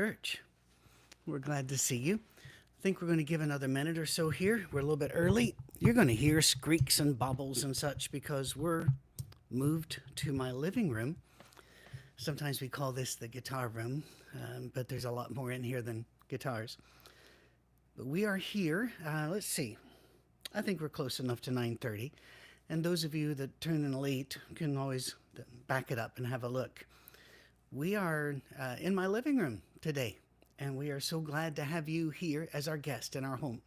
Church. We're glad to see you. I think we're going to give another minute or so here. We're a little bit early. You're going to hear squeaks and bobbles and such because we're moved to my living room. Sometimes we call this the guitar room, um, but there's a lot more in here than guitars. But we are here. Uh, let's see. I think we're close enough to 9:30, and those of you that turn in late can always back it up and have a look. We are uh, in my living room today, and we are so glad to have you here as our guest in our home.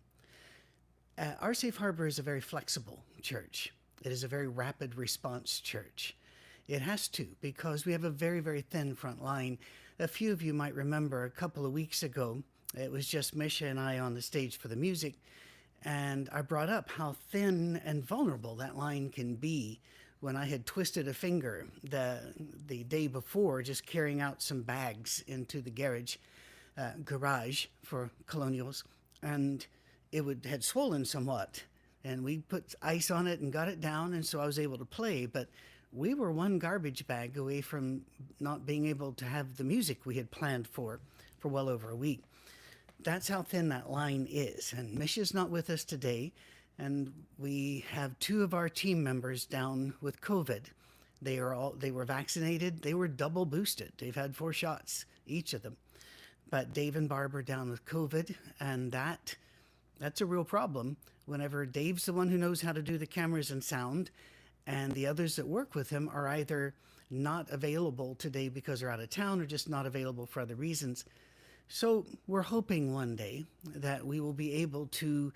Uh, our Safe Harbor is a very flexible church. It is a very rapid response church. It has to because we have a very, very thin front line. A few of you might remember a couple of weeks ago, it was just Misha and I on the stage for the music, and I brought up how thin and vulnerable that line can be when I had twisted a finger the the day before, just carrying out some bags into the garage uh, garage for colonials, and it would had swollen somewhat, and we put ice on it and got it down, and so I was able to play. But we were one garbage bag away from not being able to have the music we had planned for for well over a week. That's how thin that line is. And Misha's not with us today and we have two of our team members down with COVID. They are all they were vaccinated. They were double boosted. They've had four shots each of them. But Dave and Barb are down with COVID, and that that's a real problem. Whenever Dave's the one who knows how to do the cameras and sound, and the others that work with him are either not available today because they're out of town or just not available for other reasons. So we're hoping one day that we will be able to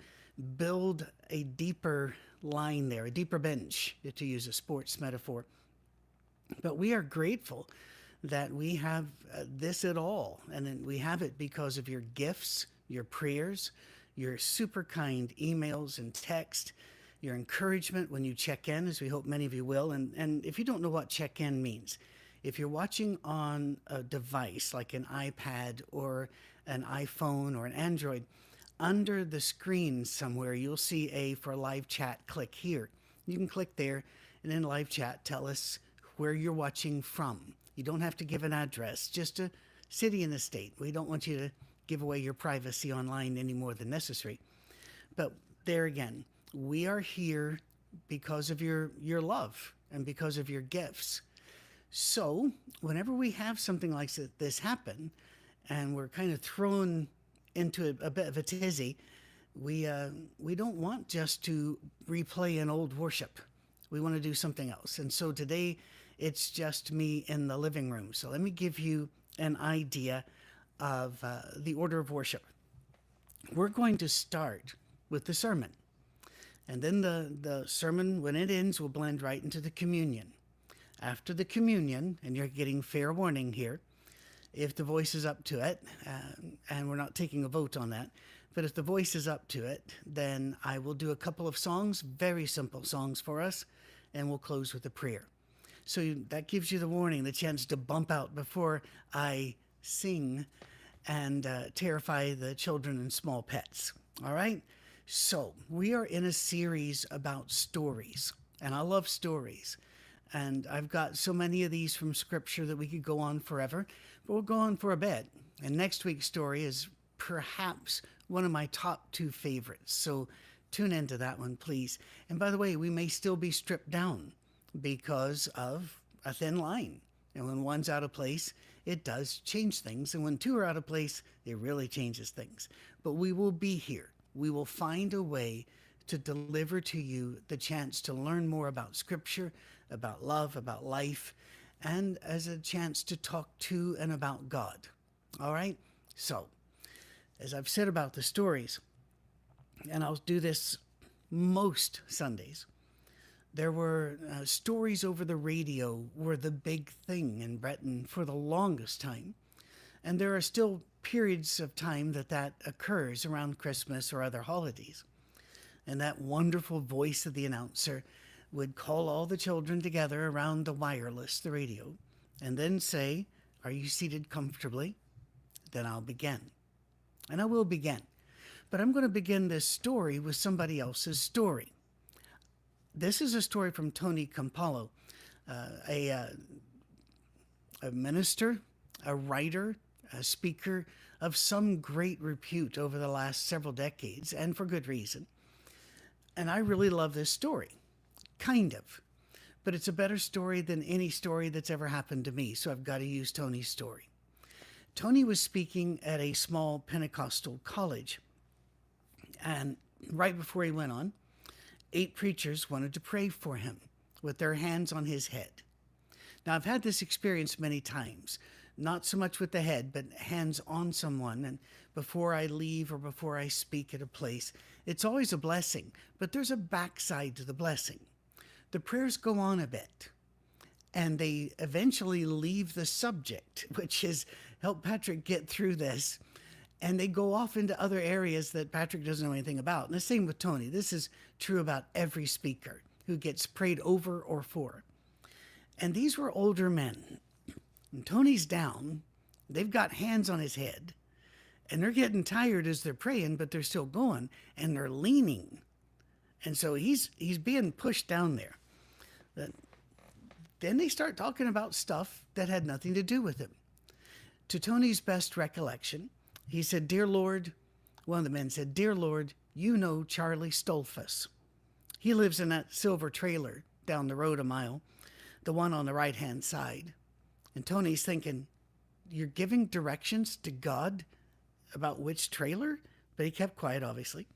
build a deeper line there, a deeper bench, to use a sports metaphor. But we are grateful that we have uh, this at all. And we have it because of your gifts, your prayers, your super kind emails and text, your encouragement when you check in, as we hope many of you will. And, and if you don't know what check in means, if you're watching on a device like an iPad or an iPhone or an Android, under the screen somewhere, you'll see a for live chat. Click here. You can click there and in live chat, tell us where you're watching from. You don't have to give an address, just a city and a state. We don't want you to give away your privacy online any more than necessary. But there again, we are here because of your, your love and because of your gifts. So, whenever we have something like this happen, and we're kind of thrown into a, a bit of a tizzy, we uh, we don't want just to replay an old worship. We want to do something else. And so today, it's just me in the living room. So let me give you an idea of uh, the order of worship. We're going to start with the sermon. And then the, the sermon, when it ends, will blend right into the communion. After the communion, and you're getting fair warning here, if the voice is up to it, uh, and we're not taking a vote on that, but if the voice is up to it, then I will do a couple of songs, very simple songs for us, and we'll close with a prayer. So that gives you the warning, the chance to bump out before I sing and uh, terrify the children and small pets. All right? So we are in a series about stories, and I love stories. And I've got so many of these from scripture that we could go on forever, but we'll go on for a bit. And next week's story is perhaps one of my top two favorites. So tune into that one, please. And by the way, we may still be stripped down because of a thin line. And when one's out of place, it does change things. And when two are out of place, it really changes things. But we will be here. We will find a way to deliver to you the chance to learn more about Scripture, about love, about life, and as a chance to talk to and about God. All right? So, as I've said about the stories, and I'll do this most Sundays, there were uh, stories over the radio were the big thing in Britain for the longest time. And there are still periods of time that that occurs around Christmas or other holidays. And that wonderful voice of the announcer would call all the children together around the wireless, the radio, and then say, Are you seated comfortably? Then I'll begin. And I will begin. But I'm going to begin this story with somebody else's story. This is a story from Tony Campolo, uh, a, uh, a minister, a writer, a speaker of some great repute over the last several decades, and for good reason. And I really love this story. Kind of. But it's a better story than any story that's ever happened to me, so I've got to use Tony's story. Tony was speaking at a small Pentecostal college. And right before he went on, eight preachers wanted to pray for him with their hands on his head. Now, I've had this experience many times, not so much with the head, but hands on someone. And before I leave or before I speak at a place, it's always a blessing, but there's a backside to the blessing. The prayers go on a bit and they eventually leave the subject, which is help Patrick get through this. And they go off into other areas that Patrick doesn't know anything about. And the same with Tony. This is true about every speaker who gets prayed over or for. And these were older men. And Tony's down. They've got hands on his head. And they're getting tired as they're praying, but they're still going and they're leaning. And so he's he's being pushed down there. Then they start talking about stuff that had nothing to do with him. To Tony's best recollection, he said, Dear Lord, one of the men said, Dear Lord, you know Charlie Stoltzfus. He lives in that silver trailer down the road a mile, the one on the right hand side. And Tony's thinking, You're giving directions to God about which trailer? But he kept quiet, obviously.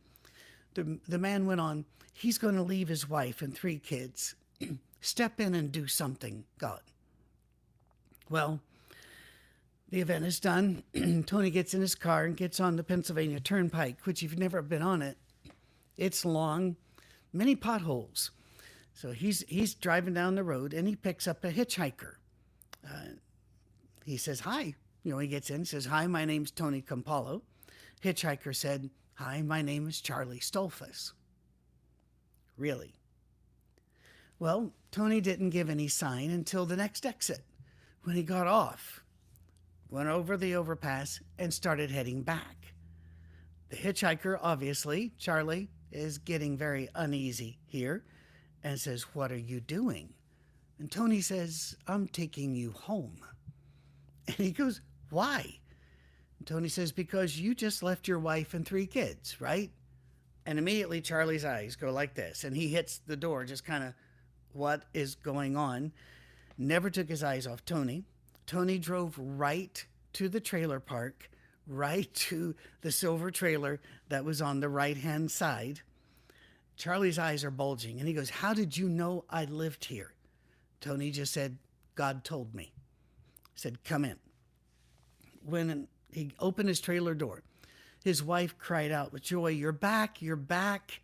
The, the man went on, He's going to leave his wife and three kids. Step in and do something, God. Well, the event is done. Tony gets in his car and gets on the Pennsylvania Turnpike, which, if you've never been on it, it's long, many potholes. So he's he's driving down the road and he picks up a hitchhiker. Uh, he says hi. You know, he gets in, says hi. My name's Tony Campolo. Hitchhiker said, "Hi, my name is Charlie Stoltzfus." Really? Well, Tony didn't give any sign until the next exit when he got off, went over the overpass, and started heading back. The hitchhiker, obviously, Charlie, is getting very uneasy here and says, What are you doing? And Tony says, I'm taking you home. And he goes, Why? And Tony says, Because you just left your wife and three kids, right? And immediately Charlie's eyes go like this, and he hits the door, just kind of, What is going on? Never took his eyes off Tony. Tony drove right to the trailer park, right to the silver trailer that was on the right hand side. Charlie's eyes are bulging, and he goes, How did you know I lived here? Tony just said, God told me. said, Come in. When he opened his trailer door, his wife cried out with joy, You're back, you're back.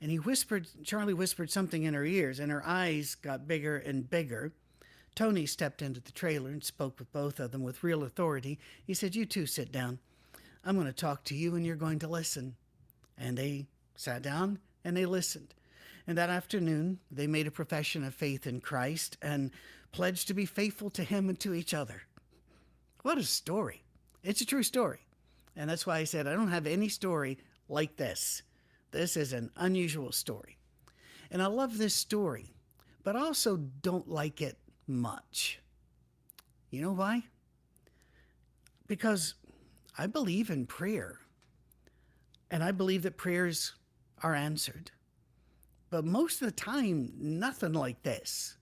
And he whispered, Charlie whispered something in her ears, and her eyes got bigger and bigger. Tony stepped into the trailer and spoke with both of them with real authority. He said, You two sit down. I'm going to talk to you, and you're going to listen. And they sat down and they listened. And that afternoon, they made a profession of faith in Christ and pledged to be faithful to Him and to each other. What a story! It's a true story. And that's why I said I don't have any story like this. This is an unusual story. And I love this story, but I also don't like it much. You know why? Because I believe in prayer. And I believe that prayers are answered. But most of the time, nothing like this.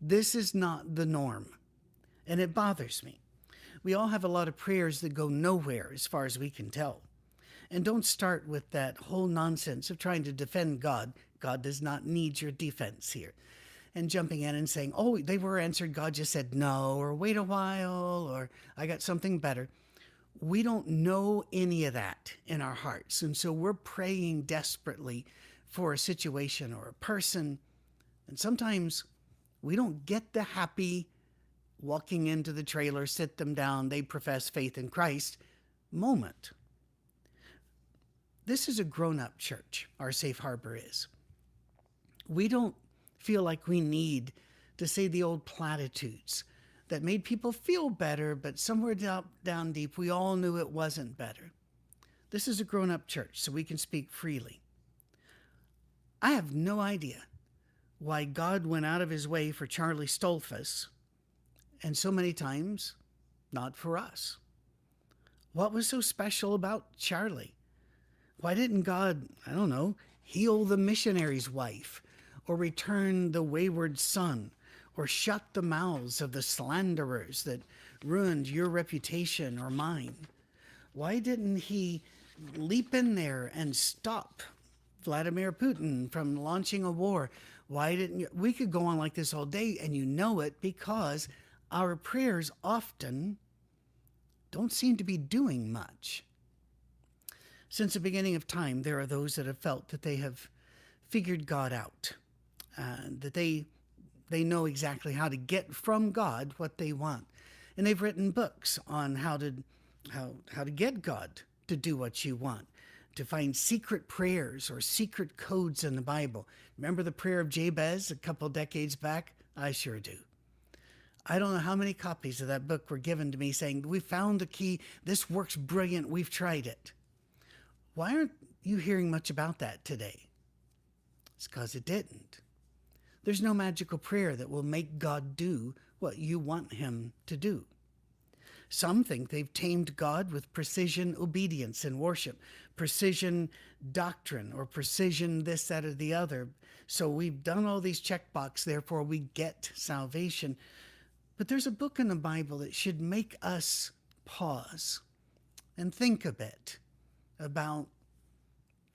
This is not the norm. And it bothers me. We all have a lot of prayers that go nowhere as far as we can tell. And don't start with that whole nonsense of trying to defend God. God does not need your defense here. And jumping in and saying, oh, they were answered. God just said no, or wait a while, or I got something better. We don't know any of that in our hearts. And so we're praying desperately for a situation or a person. And sometimes we don't get the happy walking into the trailer, sit them down, they profess faith in Christ moment. This is a grown up church, our safe harbor is. We don't feel like we need to say the old platitudes that made people feel better, but somewhere down, down deep, we all knew it wasn't better. This is a grown up church, so we can speak freely. I have no idea why God went out of his way for Charlie Stoltzfus and so many times not for us. What was so special about Charlie? Why didn't God, I don't know, heal the missionary's wife, or return the wayward son, or shut the mouths of the slanderers that ruined your reputation or mine? Why didn't he leap in there and stop Vladimir Putin from launching a war? Why didn't you? We could go on like this all day, and you know it because our prayers often don't seem to be doing much. Since the beginning of time, there are those that have felt that they have figured God out, uh, that they they know exactly how to get from God what they want, and they've written books on how to how how to get God to do what you want, to find secret prayers or secret codes in the Bible. Remember the prayer of Jabez a couple decades back? I sure do. I don't know how many copies of that book were given to me saying, We found the key. This works brilliant. We've tried it. Why aren't you hearing much about that today? It's because it didn't. There's no magical prayer that will make God do what you want Him to do. Some think they've tamed God with precision obedience in worship, precision doctrine, or precision this, that, or the other. So we've done all these checkbox, therefore we get salvation. But there's a book in the Bible that should make us pause and think a bit about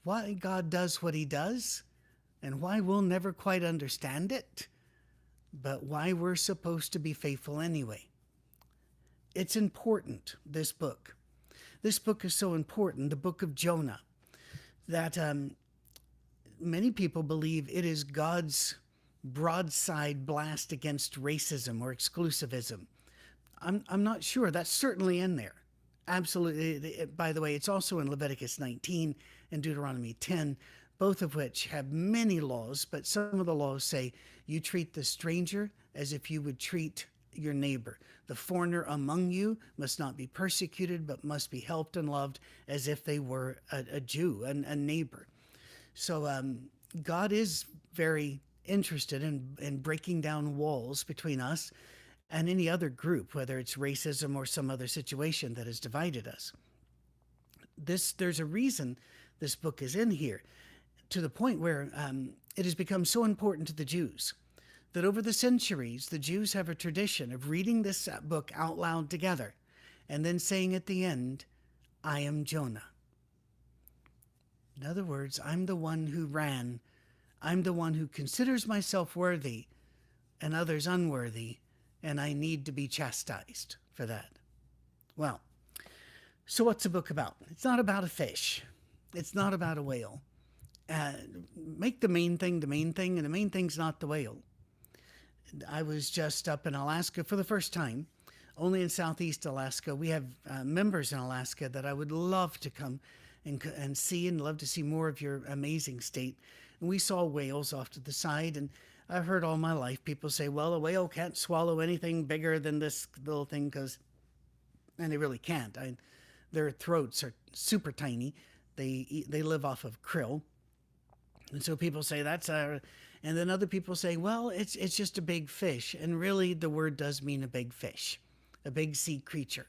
why God does what he does and why we'll never quite understand it, but why we're supposed to be faithful anyway. It's important, this book. This book is so important, the book of Jonah, that um, many people believe it is God's broadside blast against racism or exclusivism. I'm, I'm not sure. That's certainly in there. Absolutely. By the way, it's also in Leviticus 19 and Deuteronomy 10, both of which have many laws, but some of the laws say you treat the stranger as if you would treat your neighbor. The foreigner among you must not be persecuted, but must be helped and loved as if they were a, a Jew, and a neighbor. So um, God is very interested in, in breaking down walls between us and any other group, whether it's racism or some other situation that has divided us. This there's a reason this book is in here, to the point where um, it has become so important to the Jews that over the centuries the Jews have a tradition of reading this book out loud together, and then saying at the end, "I am Jonah." In other words, I'm the one who ran. I'm the one who considers myself worthy and others unworthy and I need to be chastised for that. Well, so what's the book about? It's not about a fish, it's not about a whale. Uh, make the main thing the main thing, and the main thing's not the whale. I was just up in Alaska for the first time, only in Southeast Alaska. We have uh, members in Alaska that I would love to come and, and see and love to see more of your amazing state. And we saw whales off to the side, and I've heard all my life people say, well, a whale can't swallow anything bigger than this little thing because, and they really can't. I, their throats are super tiny. They eat, they live off of krill, and so people say that's a, and then other people say, well, it's it's just a big fish, and really the word does mean a big fish, a big sea creature.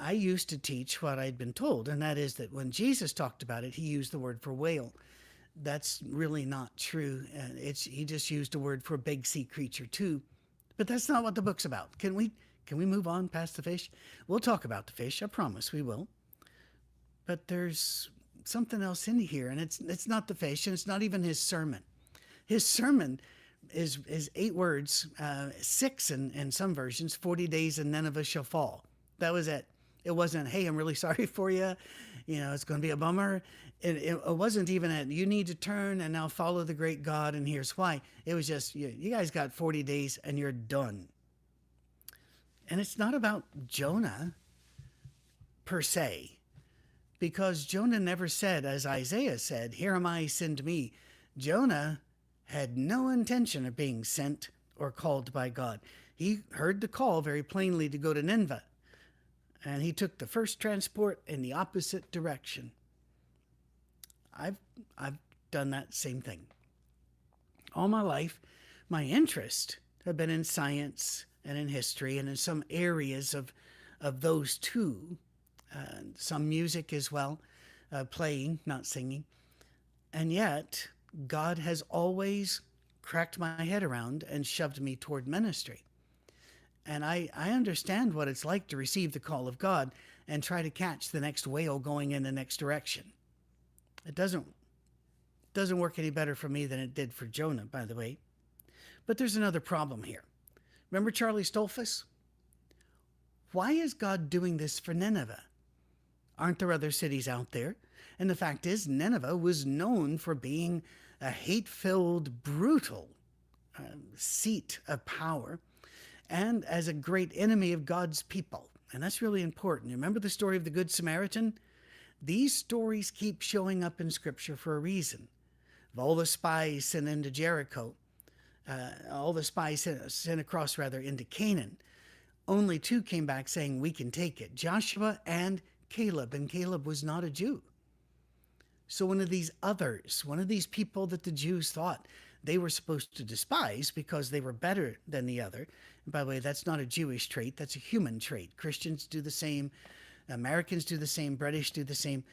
I used to teach what I'd been told, and that is that when Jesus talked about it, he used the word for whale that's really not true. And it's he just used a word for a big sea creature too, but that's not what the book's about. Can we can we move on past the fish? We'll talk about the fish. I promise we will. But there's something else in here, and it's it's not the fish, and it's not even his sermon. His sermon is is eight words, uh, six in, in some versions. Forty days and Nineveh shall fall. That was it. It wasn't, hey, I'm really sorry for you. You know, it's going to be a bummer it, it, wasn't even a you need to turn and now follow the great God and here's why. It was just you, you guys got 40 days and you're done. And it's not about Jonah per se, because Jonah never said, as Isaiah said, Here am I, send me. Jonah had no intention of being sent or called by God. He heard the call very plainly to go to Nineveh, and he took the first transport in the opposite direction. I've I've done that same thing. All my life, my interest have been in science and in history and in some areas of of those two. Uh, some music as well, uh, playing, not singing. And yet, God has always cracked my head around and shoved me toward ministry. And I, I understand what it's like to receive the call of God and try to catch the next whale going in the next direction. It doesn't doesn't work any better for me than it did for Jonah, by the way. But there's another problem here. Remember Charlie Stoltzfus? Why is God doing this for Nineveh? Aren't there other cities out there? And the fact is, Nineveh was known for being a hate filled, brutal uh, seat of power and as a great enemy of God's people. And that's really important. Remember the story of the Good Samaritan? These stories keep showing up in Scripture for a reason. Of all the spies sent into Jericho, uh, all the spies sent, sent across, rather, into Canaan, only two came back saying, We can take it Joshua and Caleb. And Caleb was not a Jew. So, one of these others, one of these people that the Jews thought they were supposed to despise because they were better than the other. And by the way, that's not a Jewish trait, that's a human trait. Christians do the same, Americans do the same, British do the same,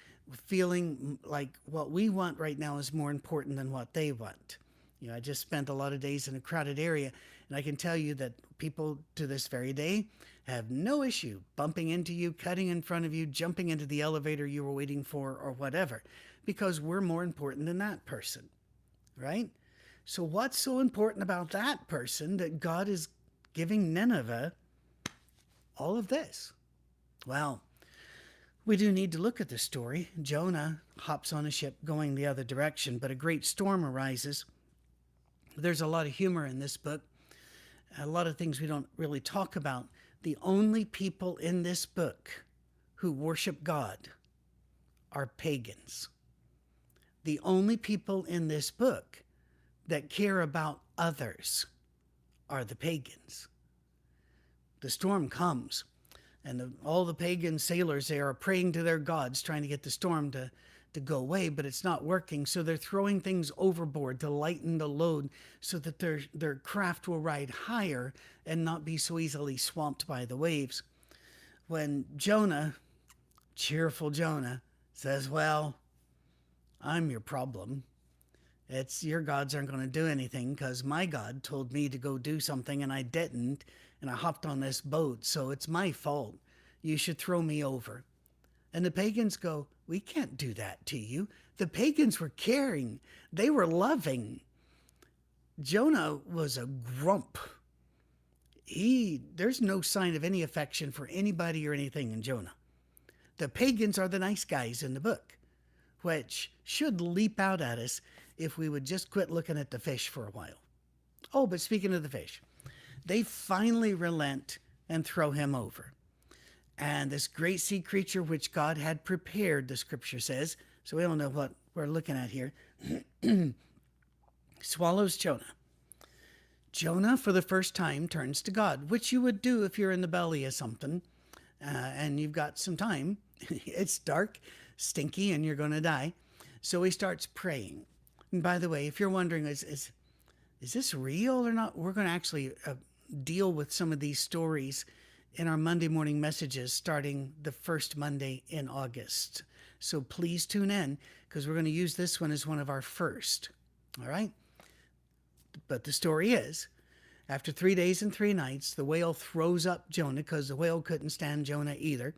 feeling like what we want right now is more important than what they want. You know, I just spent a lot of days in a crowded area, and I can tell you that people to this very day have no issue bumping into you, cutting in front of you, jumping into the elevator you were waiting for, or whatever, because we're more important than that person, right? So, what's so important about that person that God is giving Nineveh all of this? Well, we do need to look at the story. Jonah hops on a ship going the other direction, but a great storm arises. There's a lot of humor in this book, a lot of things we don't really talk about. The only people in this book who worship God are pagans. The only people in this book that care about others are the pagans. The storm comes, and the, all the pagan sailors there are praying to their gods, trying to get the storm to, to go away, but it's not working. So they're throwing things overboard to lighten the load so that their, their craft will ride higher and not be so easily swamped by the waves. When Jonah, cheerful Jonah, says, Well, I'm your problem. It's your gods aren't going to do anything because my God told me to go do something and I didn't, and I hopped on this boat, so it's my fault. You should throw me over. And the pagans go, We can't do that to you. The pagans were caring, they were loving. Jonah was a grump. He, there's no sign of any affection for anybody or anything in Jonah. The pagans are the nice guys in the book, which should leap out at us if we would just quit looking at the fish for a while. Oh, but speaking of the fish, they finally relent and throw him over. And this great sea creature, which God had prepared, the scripture says, so we don't know what we're looking at here, swallows Jonah. Jonah, for the first time, turns to God, which you would do if you're in the belly of something uh, and you've got some time. it's dark, stinky, and you're going to die. So he starts praying. And by the way, if you're wondering, is is, is this real or not? We're going to actually uh, deal with some of these stories in our Monday morning messages starting the first Monday in August. So please tune in because we're going to use this one as one of our first. All right? But the story is after three days and three nights, the whale throws up Jonah because the whale couldn't stand Jonah either.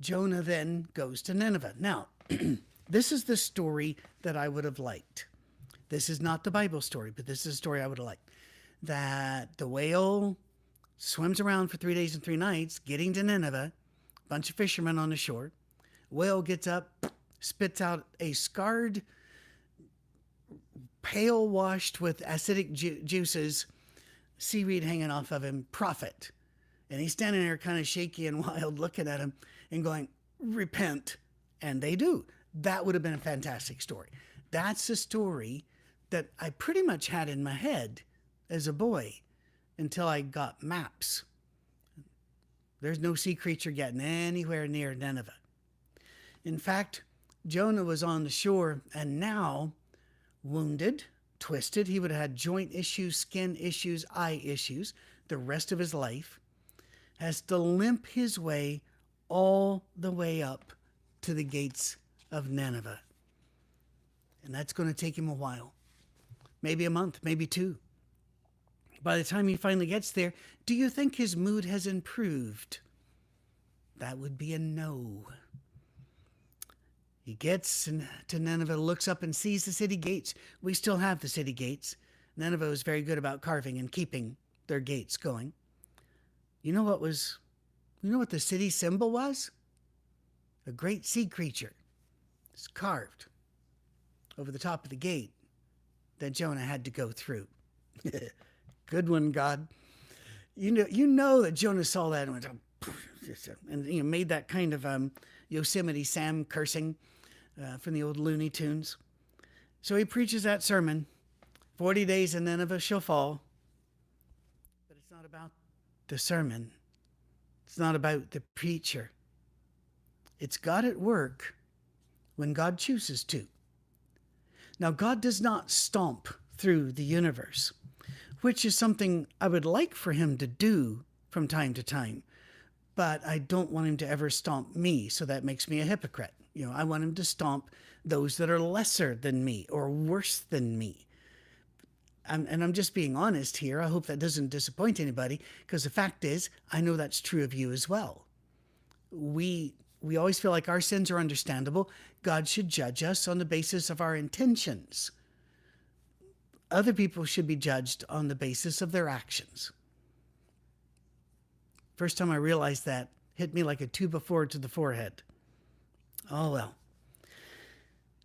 Jonah then goes to Nineveh. Now, This is the story that I would have liked. This is not the Bible story, but this is a story I would have liked. That the whale swims around for three days and three nights, getting to Nineveh, bunch of fishermen on the shore. Whale gets up, spits out a scarred, pale washed with acidic ju- juices, seaweed hanging off of him, prophet. And he's standing there kind of shaky and wild looking at him and going, Repent. And they do that would have been a fantastic story. That's a story that I pretty much had in my head as a boy until I got maps. There's no sea creature getting anywhere near Nineveh. In fact, Jonah was on the shore and now wounded, twisted. He would have had joint issues, skin issues, eye issues the rest of his life, has to limp his way all the way up to the gates of Nineveh. And that's going to take him a while maybe a month, maybe two. By the time he finally gets there, do you think his mood has improved? That would be a no. He gets to Nineveh, looks up and sees the city gates. We still have the city gates. Nineveh was very good about carving and keeping their gates going. You know what was, you know what the city symbol was? A great sea creature. It's carved over the top of the gate that Jonah had to go through. good one, God. You know, you know that Jonah saw that and went, and you know, made that kind of um, Yosemite Sam cursing uh, from the old Looney Tunes. So he preaches that sermon 40 days and Nineveh shall fall. But it's not about the sermon, it's not about the preacher. It's God at work when God chooses to. Now, God does not stomp through the universe, which is something I would like for Him to do from time to time, but I don't want Him to ever stomp me, so that makes me a hypocrite. You know, I want Him to stomp those that are lesser than me or worse than me. I'm, and I'm just being honest here. I hope that doesn't disappoint anybody, because the fact is, I know that's true of you as well. We we always feel like our sins are understandable. God should judge us on the basis of our intentions. Other people should be judged on the basis of their actions. First time I realized that hit me like a two before to the forehead. Oh well.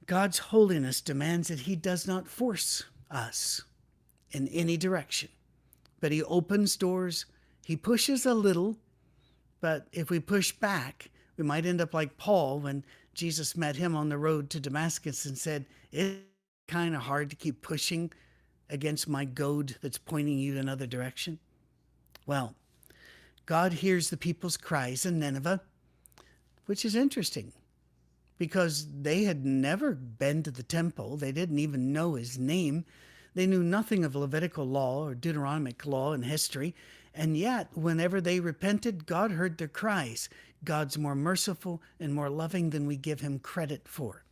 God's holiness demands that He does not force us in any direction, but He opens doors, He pushes a little, but if we push back, we might end up like Paul when Jesus met him on the road to Damascus and said, It's kind of hard to keep pushing against my goad that's pointing you another direction. Well, God hears the people's cries in Nineveh, which is interesting because they had never been to the temple. They didn't even know his name. They knew nothing of Levitical law or Deuteronomic law and history. And yet, whenever they repented, God heard their cries. God's more merciful and more loving than we give him credit for.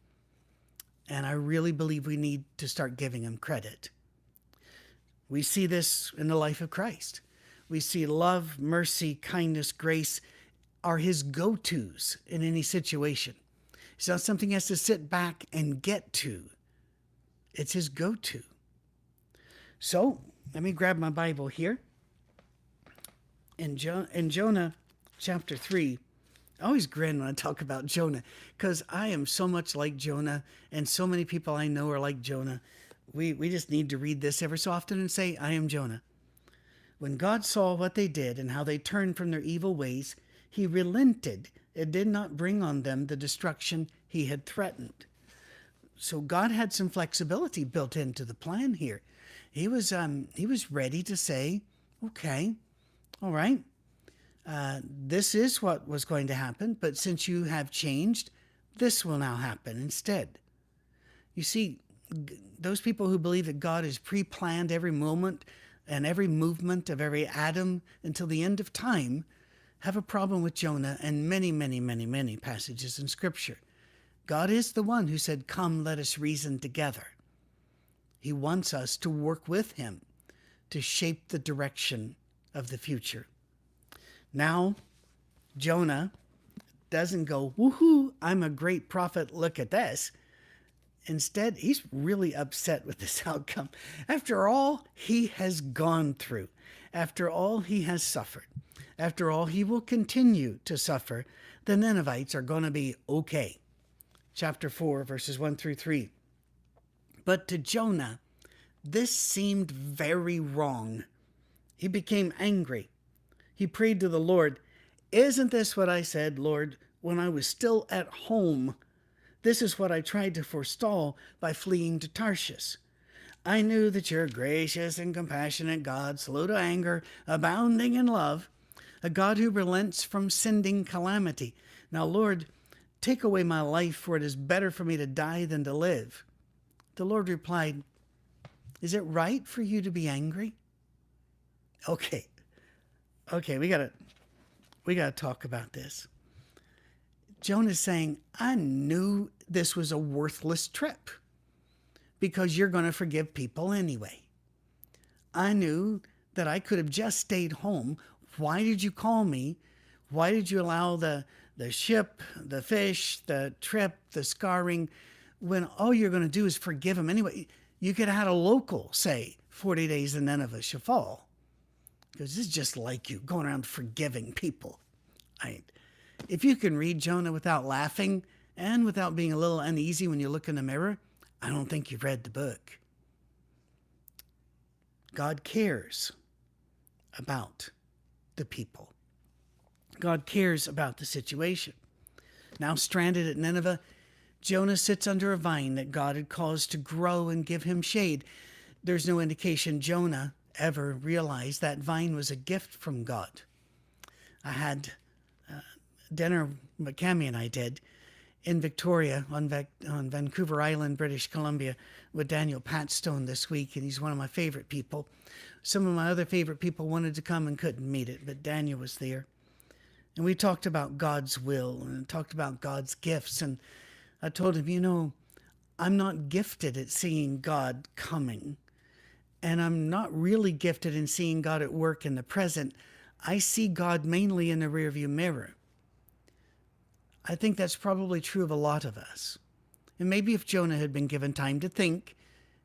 And I really believe we need to start giving him credit. We see this in the life of Christ. We see love, mercy, kindness, grace are his go tos in any situation. It's not something he has to sit back and get to, it's his go to. So let me grab my Bible here. In, jo- in Jonah chapter 3, I always grin when I talk about Jonah because I am so much like Jonah, and so many people I know are like Jonah. We, we just need to read this every so often and say, I am Jonah. When God saw what they did and how they turned from their evil ways, he relented and did not bring on them the destruction he had threatened. So God had some flexibility built into the plan here. He was um, he was ready to say, okay, all right, uh, this is what was going to happen, but since you have changed, this will now happen instead. You see, those people who believe that God has pre planned every moment and every movement of every atom until the end of time have a problem with Jonah and many, many, many, many passages in Scripture. God is the one who said, Come, let us reason together. He wants us to work with Him to shape the direction of the future. Now, Jonah doesn't go, woohoo, I'm a great prophet, look at this. Instead, he's really upset with this outcome. After all he has gone through, after all he has suffered, after all he will continue to suffer, the Ninevites are going to be okay. Chapter 4, verses 1 through 3. But to Jonah, this seemed very wrong. He became angry he prayed to the Lord, Isn't this what I said, Lord, when I was still at home? This is what I tried to forestall by fleeing to Tarshish. I knew that you're a gracious and compassionate God, slow to anger, abounding in love, a God who relents from sending calamity. Now, Lord, take away my life, for it is better for me to die than to live. The Lord replied, Is it right for you to be angry? Okay, okay, we gotta we gotta talk about this. Jonah's saying, I knew this was a worthless trip because you're going to forgive people anyway. I knew that I could have just stayed home. Why did you call me? Why did you allow the, the ship, the fish, the trip, the scarring, when all you're going to do is forgive them anyway? You could have had a local say, 40 days and Nineveh shall fall. Because this is just like you going around forgiving people. I, if you can read Jonah without laughing and without being a little uneasy when you look in the mirror, I don't think you've read the book. God cares about the people. God cares about the situation. Now stranded at Nineveh, Jonah sits under a vine that God had caused to grow and give him shade. There's no indication Jonah ever realized that vine was a gift from God. I had dinner, Cami and I did, in Victoria on, on Vancouver Island, British Columbia, with Daniel Patstone this week, and he's one of my favorite people. Some of my other favorite people wanted to come and couldn't meet it, but Daniel was there. And we talked about God's will and talked about God's gifts. And I told him, you know, I'm not gifted at seeing God coming. And I'm not really gifted in seeing God at work in the present. I see God mainly in the rearview mirror. I think that's probably true of a lot of us. And maybe if Jonah had been given time to think,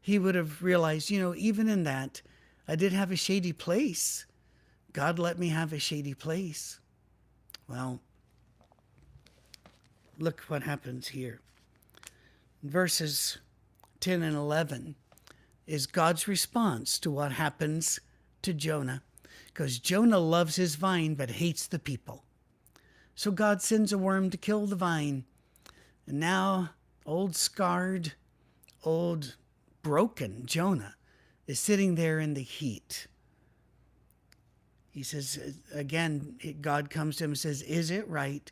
he would have realized, you know, even in that, I did have a shady place. God let me have a shady place. Well, look what happens here. Verses 10 and 11 is God's response to what happens to Jonah. Because Jonah loves his vine but hates the people. So God sends a worm to kill the vine. And now, old scarred, old broken Jonah is sitting there in the heat. He says, uh, again, God comes to him and says, Is it right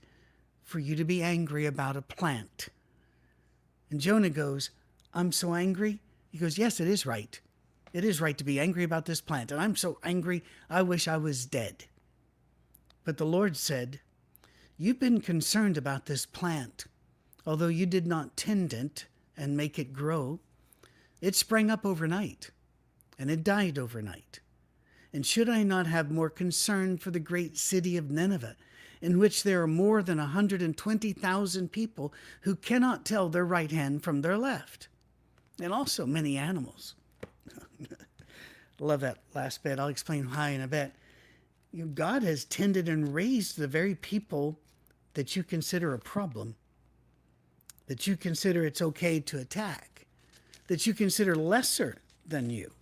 for you to be angry about a plant? And Jonah goes, I'm so angry. He goes, Yes, it is right. It is right to be angry about this plant. And I'm so angry, I wish I was dead. But the Lord said, You've been concerned about this plant, although you did not tend it and make it grow. It sprang up overnight, and it died overnight. And should I not have more concern for the great city of Nineveh, in which there are more than a 120,000 people who cannot tell their right hand from their left, and also many animals? Love that last bit. I'll explain why in a bit. God has tended and raised the very people that you consider a problem, that you consider it's okay to attack, that you consider lesser than you.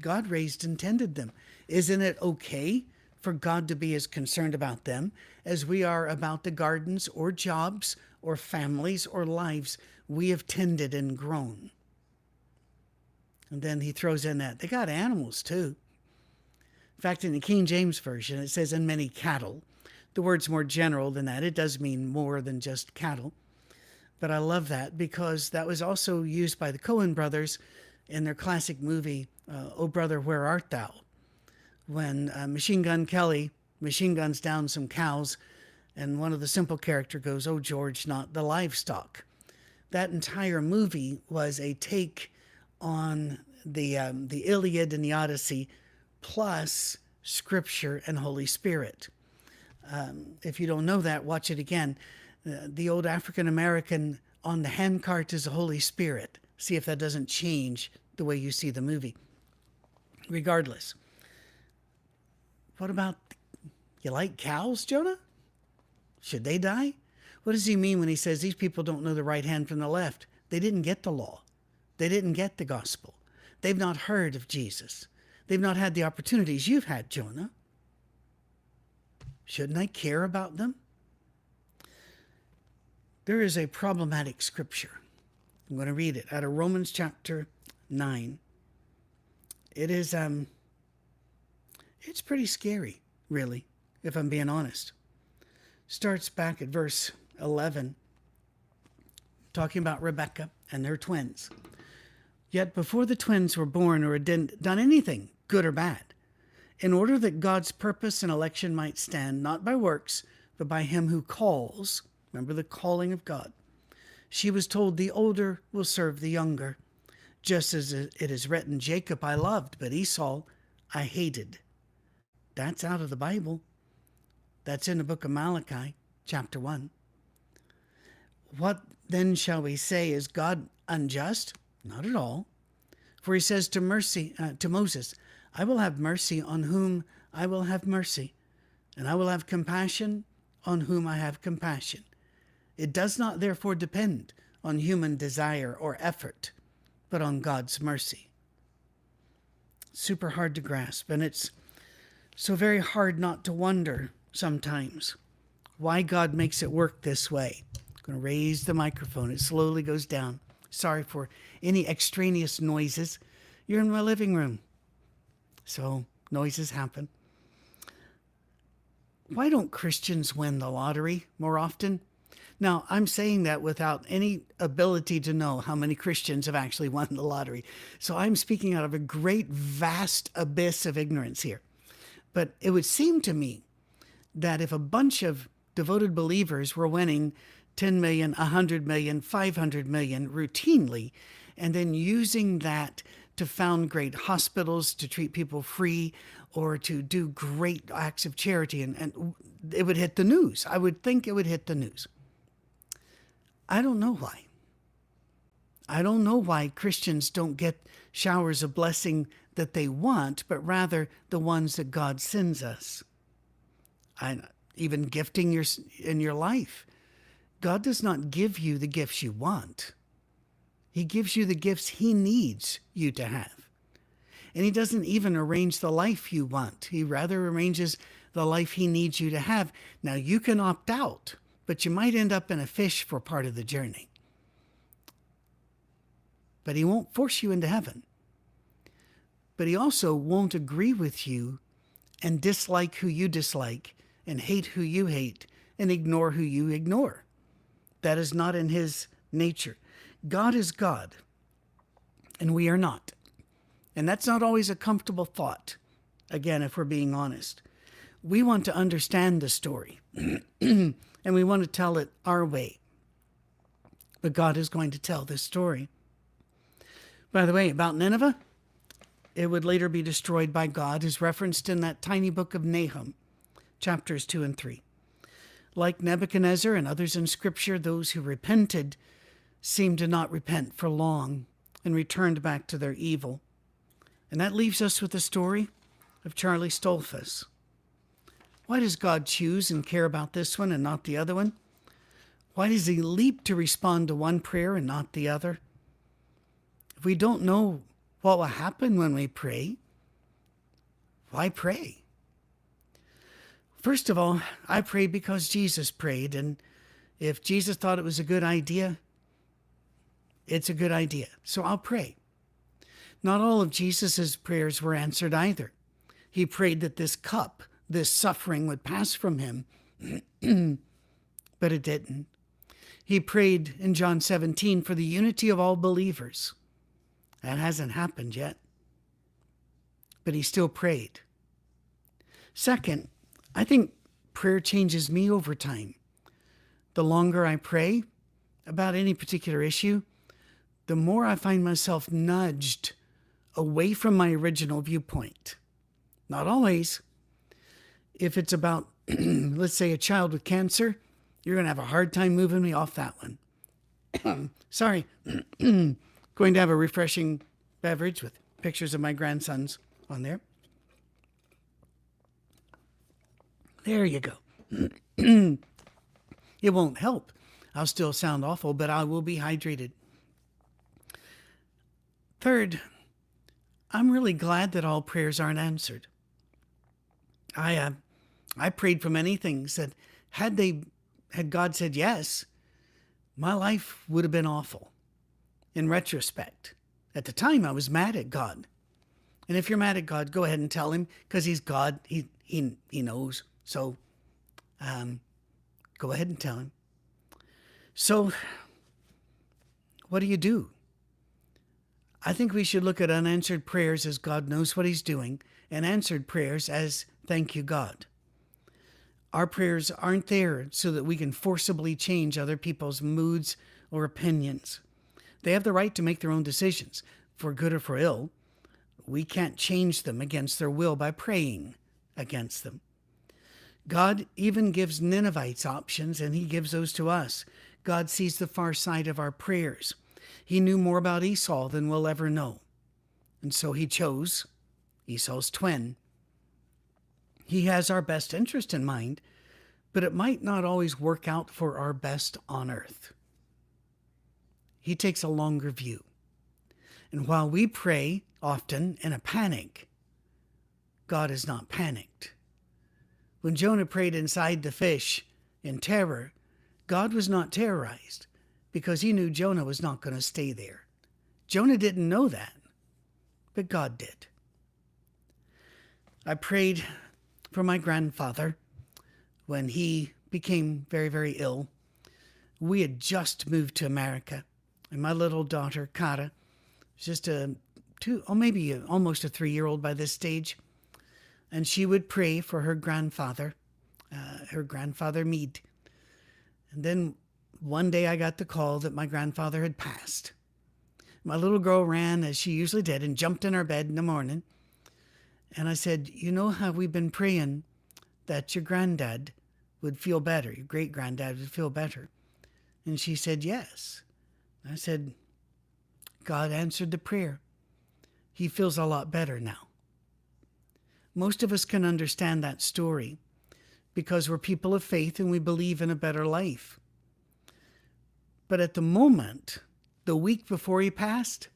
God raised and tended them. Isn't it okay for God to be as concerned about them as we are about the gardens or jobs or families or lives we have tended and grown? And then he throws in that they got animals too. In fact, in the King James Version, it says, and many cattle. The word's more general than that. It does mean more than just cattle. But I love that because that was also used by the Coen brothers in their classic movie, uh, Oh Brother, Where Art Thou? When uh, Machine Gun Kelly machine guns down some cows, and one of the simple character goes, Oh, George, not the livestock. That entire movie was a take on the, um, the Iliad and the Odyssey plus Scripture and Holy Spirit. Um, if you don't know that, watch it again. Uh, the old African American on the handcart is the Holy Spirit. See if that doesn't change the way you see the movie. Regardless, what about you like cows, Jonah? Should they die? What does he mean when he says these people don't know the right hand from the left? They didn't get the law. They didn't get the gospel. They've not heard of Jesus. They've not had the opportunities you've had, Jonah. Shouldn't I care about them? There is a problematic scripture. I'm going to read it out of Romans chapter 9. It is um it's pretty scary, really, if I'm being honest. Starts back at verse 11 talking about Rebecca and their twins. Yet before the twins were born or had done anything, good or bad, in order that God's purpose and election might stand not by works, but by him who calls, Remember the calling of God. She was told the older will serve the younger. Just as it is written, Jacob I loved, but Esau I hated. That's out of the Bible. That's in the book of Malachi, chapter 1. What then shall we say? Is God unjust? Not at all. For he says to mercy uh, to Moses, I will have mercy on whom I will have mercy, and I will have compassion on whom I have compassion. It does not therefore depend on human desire or effort, but on God's mercy. Super hard to grasp, and it's so very hard not to wonder sometimes why God makes it work this way. I'm going to raise the microphone. It slowly goes down. Sorry for any extraneous noises. You're in my living room, so noises happen. Why don't Christians win the lottery more often? Now, I'm saying that without any ability to know how many Christians have actually won the lottery. So I'm speaking out of a great, vast abyss of ignorance here. But it would seem to me that if a bunch of devoted believers were winning 10 million, 100 million, 500 million routinely, and then using that to found great hospitals, to treat people free, or to do great acts of charity, and, and it would hit the news. I would think it would hit the news. I don't know why. I don't know why Christians don't get showers of blessing that they want, but rather the ones that God sends us. I, even gifting your in your life. God does not give you the gifts you want. He gives you the gifts he needs you to have. And he doesn't even arrange the life you want. He rather arranges the life he needs you to have. Now you can opt out but you might end up in a fish for part of the journey. But he won't force you into heaven. But he also won't agree with you and dislike who you dislike and hate who you hate and ignore who you ignore. That is not in his nature. God is God, and we are not. And that's not always a comfortable thought, again, if we're being honest. We want to understand the story. and we want to tell it our way. But God is going to tell this story. By the way, about Nineveh, it would later be destroyed by God, is referenced in that tiny book of Nahum, chapters 2 and 3. Like Nebuchadnezzar and others in Scripture, those who repented seemed to not repent for long and returned back to their evil. And that leaves us with the story of Charlie Stoltzfus. Why does God choose and care about this one and not the other one? Why does He leap to respond to one prayer and not the other? If we don't know what will happen when we pray, why pray? First of all, I pray because Jesus prayed, and if Jesus thought it was a good idea, it's a good idea. So I'll pray. Not all of Jesus' prayers were answered either. He prayed that this cup this suffering would pass from him, but it didn't. He prayed in John 17 for the unity of all believers. That hasn't happened yet, but he still prayed. Second, I think prayer changes me over time. The longer I pray about any particular issue, the more I find myself nudged away from my original viewpoint. Not always, if it's about, let's say, a child with cancer, you're going to have a hard time moving me off that one. Sorry, going to have a refreshing beverage with pictures of my grandsons on there. There you go. it won't help. I'll still sound awful, but I will be hydrated. Third, I'm really glad that all prayers aren't answered. I uh, I prayed for many things that had they had God said yes, my life would have been awful. In retrospect, at the time I was mad at God. And if you're mad at God, go ahead and tell him because he's God. He he he knows. So um, go ahead and tell him. So what do you do? I think we should look at unanswered prayers as God knows what he's doing and answered prayers as thank you God. Our prayers aren't there so that we can forcibly change other people's moods or opinions. They have the right to make their own decisions, for good or for ill. We can't change them against their will by praying against them. God even gives Ninevites options, and He gives those to us. God sees the far side of our prayers. He knew more about Esau than we'll ever know. And so He chose Esau's twin. He has our best interest in mind, but it might not always work out for our best on earth. He takes a longer view. And while we pray often in a panic, God is not panicked. When Jonah prayed inside the fish in terror, God was not terrorized because he knew Jonah was not going to stay there. Jonah didn't know that, but God did. I prayed for my grandfather when he became very, very ill. We had just moved to America, and my little daughter, Kara, was just a two, or maybe a, almost a three year old by this stage and she would pray for her grandfather, uh, her grandfather Mead. And then one day I got the call that my grandfather had passed. My little girl ran as she usually did and jumped in our bed in the morning. And I said, You know how we've been praying that your granddad would feel better, your great granddad would feel better? And she said, Yes. I said, God answered the prayer. He feels a lot better now. Most of us can understand that story because we're people of faith and we believe in a better life. But at the moment, the week before he passed,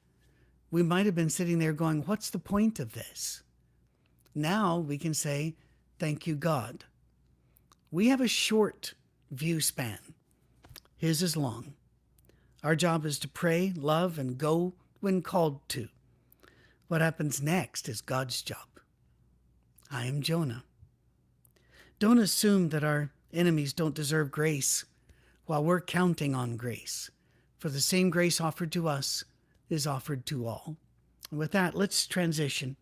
we might have been sitting there going, What's the point of this? Now we can say, Thank you, God. We have a short view span, His is long. Our job is to pray, love, and go when called to. What happens next is God's job. I am Jonah. Don't assume that our enemies don't deserve grace while we're counting on grace, for the same grace offered to us is offered to all. And with that, let's transition